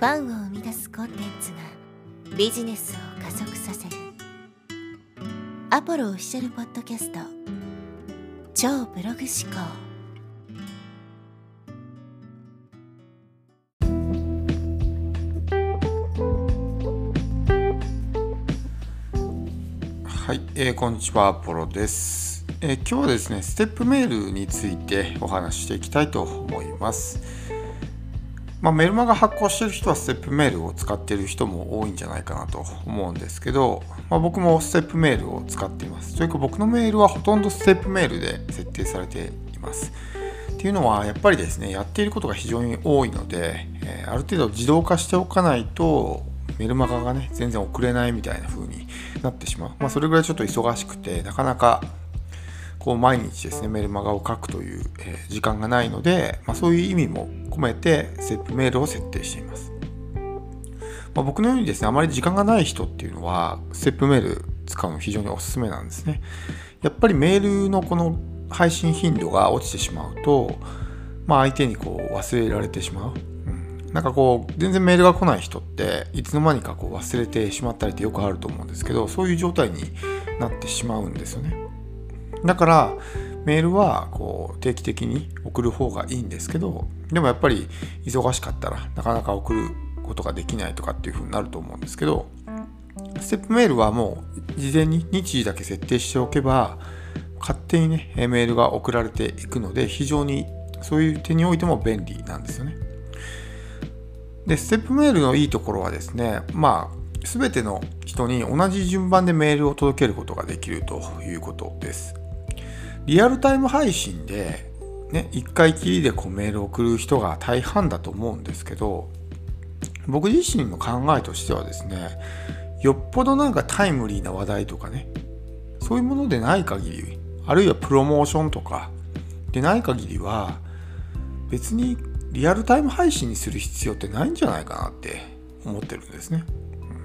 ファンを生み出すコンテンツがビジネスを加速させる。アポロオフィシャルポッドキャスト。超ブログ思考。はい、えー、こんにちは、アポロです、えー、今日はですね、ステップメールについてお話ししていきたいと思います。まあ、メルマガ発行してる人はステップメールを使ってる人も多いんじゃないかなと思うんですけど、まあ、僕もステップメールを使っています。というか僕のメールはほとんどステップメールで設定されています。っていうのはやっぱりですね、やっていることが非常に多いので、えー、ある程度自動化しておかないとメルマガがね、全然送れないみたいな風になってしまう。まあ、それぐらいちょっと忙しくて、なかなかこう毎日ですね、メルマガを書くという、え、時間がないので、まあ、そういう意味も込めてステップメールを設定しています。まあ、僕のようにですね、あまり時間がない人っていうのは、ステップメール使うの非常におすすめなんですね。やっぱりメールのこの配信頻度が落ちてしまうと、まあ、相手にこう忘れられてしまう。うん、なんかこう、全然メールが来ない人って、いつの間にかこう忘れてしまったりってよくあると思うんですけど、そういう状態になってしまうんですよね。だから、メールはこう定期的に送る方がいいんですけど、でもやっぱり忙しかったらなかなか送ることができないとかっていう風になると思うんですけど、ステップメールはもう事前に日時だけ設定しておけば、勝手にね、メールが送られていくので、非常にそういう手においても便利なんですよね。で、ステップメールのいいところはですね、まあ、すべての人に同じ順番でメールを届けることができるということです。リアルタイム配信で、ね、1回きりでこうメールを送る人が大半だと思うんですけど、僕自身の考えとしてはですね、よっぽどなんかタイムリーな話題とかね、そういうものでない限り、あるいはプロモーションとかでない限りは、別にリアルタイム配信にする必要ってないんじゃないかなって思ってるんですね。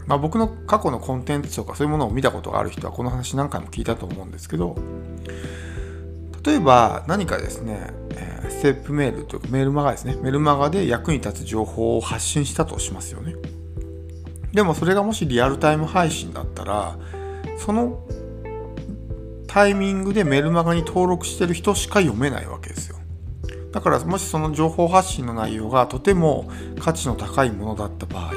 まあ、僕の過去のコンテンツとかそういうものを見たことがある人はこの話何回も聞いたと思うんですけど例えば何かですね、えー、ステップメールというかメールマガですね。メルマガで役に立つ情報を発信したとしますよね。でもそれがもしリアルタイム配信だったらそのタイミングでメルマガに登録してる人しか読めないわけですよ。だからもしその情報発信の内容がとても価値の高いものだった場合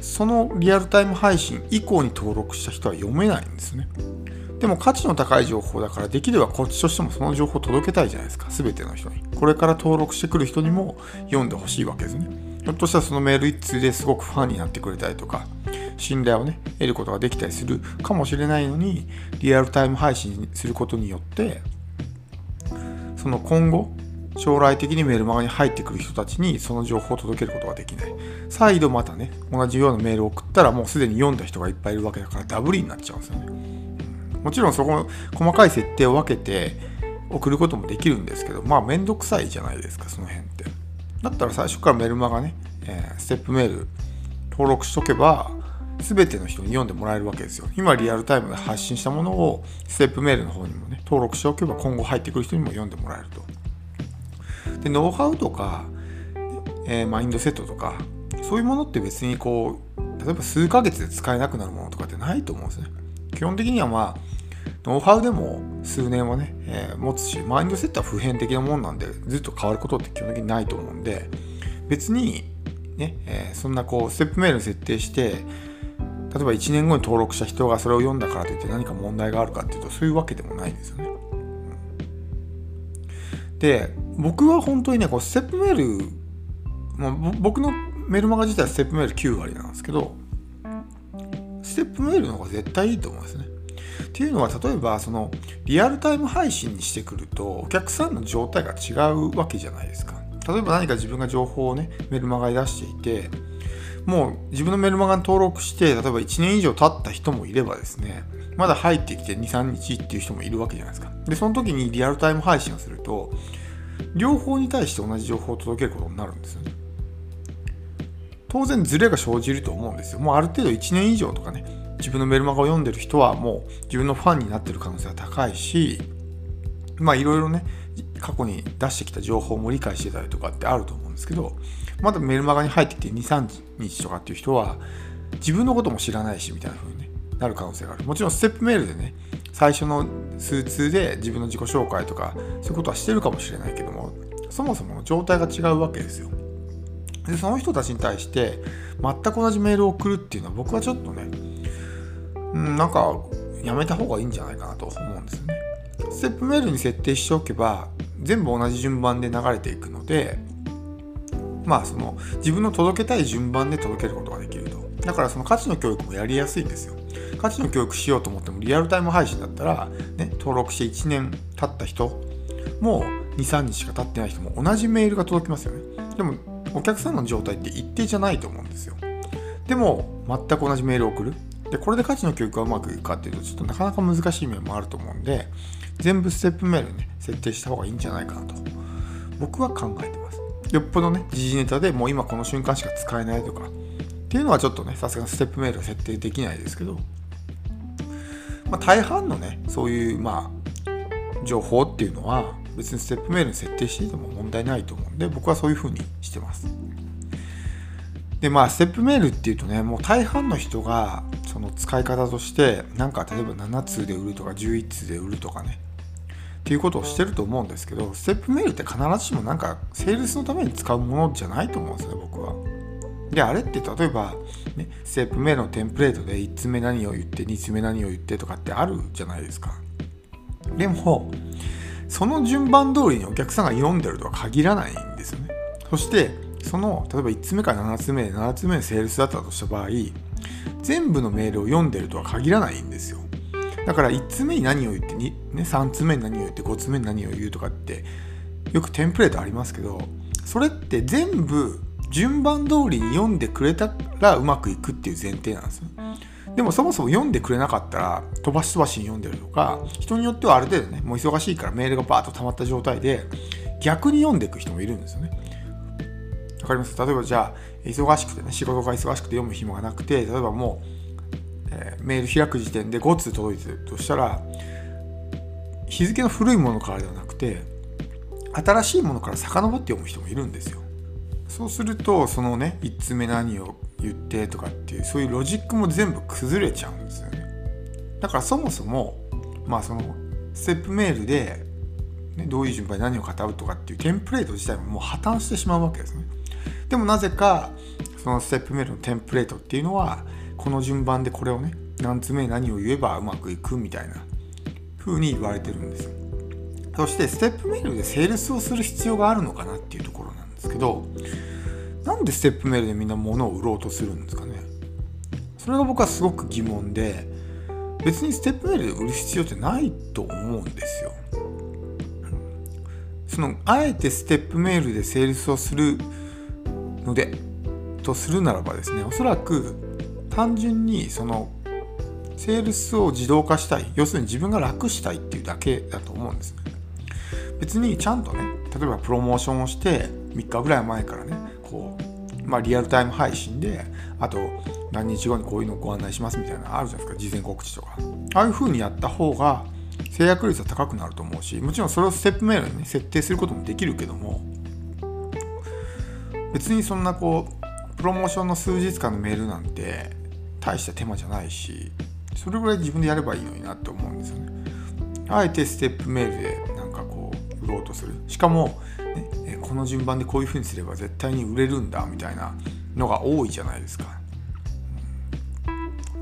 そのリアルタイム配信以降に登録した人は読めないんですね。でも価値の高い情報だからできればこっちとしてもその情報を届けたいじゃないですか全ての人にこれから登録してくる人にも読んでほしいわけですねひょっとしたらそのメール一通ですごくファンになってくれたりとか信頼をね得ることができたりするかもしれないのにリアルタイム配信することによってその今後将来的にメールマガに入ってくる人たちにその情報を届けることができない。再度またね、同じようなメールを送ったらもうすでに読んだ人がいっぱいいるわけだからダブリになっちゃうんですよね。もちろんそこ細かい設定を分けて送ることもできるんですけど、まあめんどくさいじゃないですか、その辺って。だったら最初からメルマガね、えー、ステップメール登録しとけば、全ての人に読んでもらえるわけですよ。今リアルタイムで発信したものをステップメールの方にもね、登録しておけば今後入ってくる人にも読んでもらえると。で、ノウハウとか、えー、マインドセットとか、そういうものって別にこう、例えば数ヶ月で使えなくなるものとかってないと思うんですね。基本的にはまあ、ノウハウでも数年はね、えー、持つし、マインドセットは普遍的なもんなんで、ずっと変わることって基本的にないと思うんで、別に、ね、えー、そんなこう、ステップメール設定して、例えば1年後に登録した人がそれを読んだからといって何か問題があるかっていうと、そういうわけでもないんですよね。で、僕は本当にね、こう、ステップメール、まあ、僕のメルマガ自体はステップメール9割なんですけど、ステップメールの方が絶対いいと思うんですね。っていうのは例えばそのリアルタイム配信にしてくるとお客さんの状態が違うわけじゃないですか。例えば何か自分が情報をねメルマガに出していてもう自分のメルマガに登録して例えば1年以上経った人もいればですねまだ入ってきて23日っていう人もいるわけじゃないですか。でその時にリアルタイム配信をすると両方に対して同じ情報を届けることになるんですよね。当然ズレが生じると思うんですよ。もうある程度1年以上とかね自分のメルマガを読んでる人はもう自分のファンになってる可能性が高いしまあいろいろね過去に出してきた情報も理解してたりとかってあると思うんですけどまだメルマガに入ってきて23日とかっていう人は自分のことも知らないしみたいな風に、なる可能性がある。もちろんステップメールでね最初の数通で自分の自己紹介とかそういうことはしてるかもしれないけどもそもそもの状態が違うわけですよ。でその人たちに対して全く同じメールを送るっていうのは僕はちょっとねうんなんかやめた方がいいんじゃないかなと思うんですよね。ステップメールに設定しておけば全部同じ順番で流れていくのでまあその自分の届けたい順番で届けることができると。だからその価値の教育もやりやすいんですよ。価値の教育しようと思ってもリアルタイム配信だったら、ね、登録して1年経った人も23日しか経ってない人も同じメールが届きますよね。でもお客さんの状態って一定じゃないと思うんですよ。でも全く同じメールを送る。でこれで価値の教育がうまくいくかっていうとちょっとなかなか難しい面もあると思うんで全部ステップメールね設定した方がいいんじゃないかなと僕は考えてます。よっぽどね時事ネタでもう今この瞬間しか使えないとかっていうのはちょっとねさすがにステップメールは設定できないですけど、まあ、大半のねそういうまあ情報っていうのは別にステップメールに設定していても問題ないと思うんで僕はそういうふうにしてます。でまあステップメールっていうとねもう大半の人がその使い方としてなんか例えば7通で売るとか11通で売るとかねっていうことをしてると思うんですけどステップメールって必ずしもなんかセールスのために使うものじゃないと思うんですね僕は。であれって例えば、ね、ステップメールのテンプレートで1つ目何を言って2つ目何を言ってとかってあるじゃないですか。でもその順番通りにお客さんが読んでるとは限らないんですよね。そしてその例えば1つ目から7つ目7つ目でセールスだったとした場合全部のメールを読んでるとは限らないんですよ。だから1つ目に何を言って、ね、3つ目に何を言って5つ目に何を言うとかってよくテンプレートありますけどそれって全部順番通りに読んでくれたらうまくいくっていう前提なんですよ。でもそもそも読んでくれなかったら飛ばし飛ばしに読んでるとか人によってはある程度ねもう忙しいからメールがバーッと溜まった状態で逆に読んでいく人もいるんですよね。わかります？例えばじゃあ忙しくてね仕事が忙しくて読む暇がなくて例えばもうえー、メール開く時点で5通届いてるとしたら日付の古いものからではなくて新しいものから遡って読む人もいるんですよ。そうするとそのね1つ目何を言ってとかっていうそういうロジックも全部崩れちゃうんですよね。だからそもそもまあそのステップメールで、ね、どういう順番で何を語るとかっていうテンプレート自体ももう破綻してしまうわけですね。でもなぜかそのステップメールのテンプレートっていうのはこの順番でこれをね何つ目何を言えばうまくいくみたいな風に言われてるんですそしてステップメールでセールスをする必要があるのかなっていうところなんですけどなんでステップメールでみんな物を売ろうとするんですかね。それが僕はすごく疑問で別にステップメールで売る必要ってないと思うんですよ。そのあえてステップメールでセールスをするのでとするならばですねおそらく単純にそのセールスを自動化したい要するに自分が楽したいっていうだけだと思うんです。ね別にちゃんとね例えばプロモーションをして3日ぐらい前からねこうまあリアルタイム配信であと何日後にこういうのをご案内しますみたいなのあるじゃないですか事前告知とか。ああいう風にやった方が制約率は高くなると思うしもちろんそれをステップメールにね設定することもできるけども別にそんなこうプロモーションの数日間のメールなんて大した手間じゃないしそれぐらい自分でやればいいのになって思うんですよね。あえてステップメールでなんかこう売ろうとする。しかも、ね、この順番でこういうふうにすれば絶対に売れるんだみたいなのが多いじゃないですか、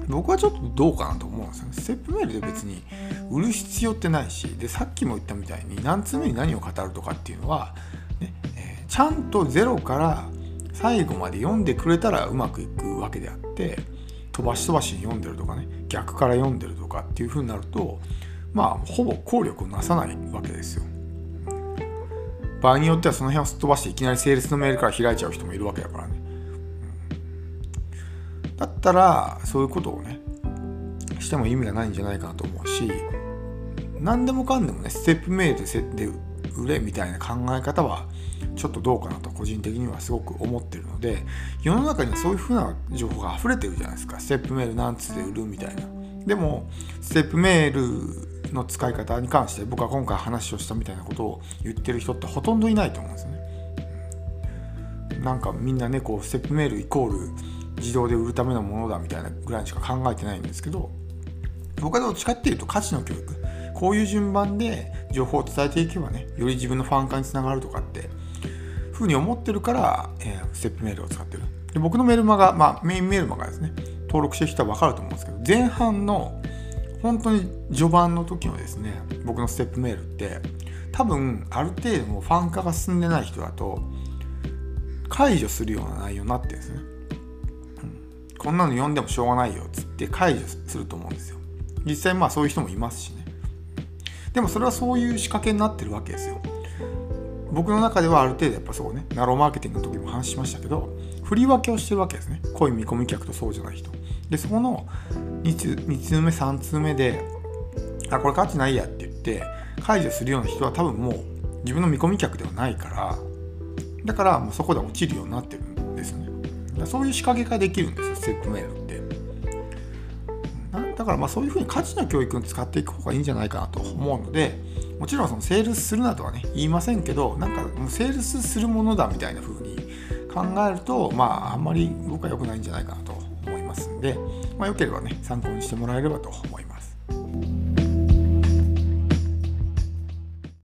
僕はちょっとどうかなと思うんですよね。ステップメールで別に売る必要ってないしでさっきも言ったみたいに何つ目に何を語るとかっていうのは、ちゃんとゼロから最後まで読んでくれたらうまくいくわけであって飛ばし飛ばしに読んでるとかね逆から読んでるとかっていう風になるとまあほぼ効力をなさないわけですよ。場合によってはその辺をすっ飛ばしていきなりセールスのメールから開いちゃう人もいるわけだからね。だったらそういうことをねしても意味がないんじゃないかなと思うし何でもかんでもねステップメールで売れみたいな考え方はちょっとどうかなと個人的にはすごく思ってるので世の中にはそういう風な情報が溢れてるじゃないですか。ステップメール何つで売るみたいな。でもステップメールの使い方に関して僕は今回話をしたみたいなことを言ってる人ってほとんどいないと思うんですね。なんかみんなねこうステップメールイコール自動で売るためのものだみたいなぐらいしか考えてないんですけど僕はどっちかっていうと価値の教育こういう順番で情報を伝えていけばねより自分のファン化につながるとかってふうに思ってるから、えー、ステップメールを使ってる。で僕のメルマガ、まあ、メインメルマガですね。登録してる人は分かると思うんですけど前半の本当に序盤の時のですね僕のステップメールって多分ある程度もファン化が進んでない人だと解除するような内容になってるんですね、うん、こんなの読んでもしょうがないよっつって解除すると思うんですよ。実際まあそういう人もいますしね。でもそれはそういう仕掛けになってるわけですよ。僕の中ではある程度やっぱそうねナローマーケティングの時も話しましたけど振り分けをしてるわけですね。濃い見込み客とそうじゃない人。でそこの 2, 通目3通目であこれ価値ないやって言って解除するような人は多分もう自分の見込み客ではないからだからもうそこで落ちるようになってるんですよね。そういう仕掛けができるんですよステップメールって。だからまあそういうふうに価値の教育を使っていく方がいいんじゃないかなと思うのでもちろんそのセールスするなとはね言いませんけどなんかもうセールスするものだみたいな風に考えるとまああんまり僕は良くないんじゃないかなと思いますんで、まあ、よければね参考にしてもらえればと思います。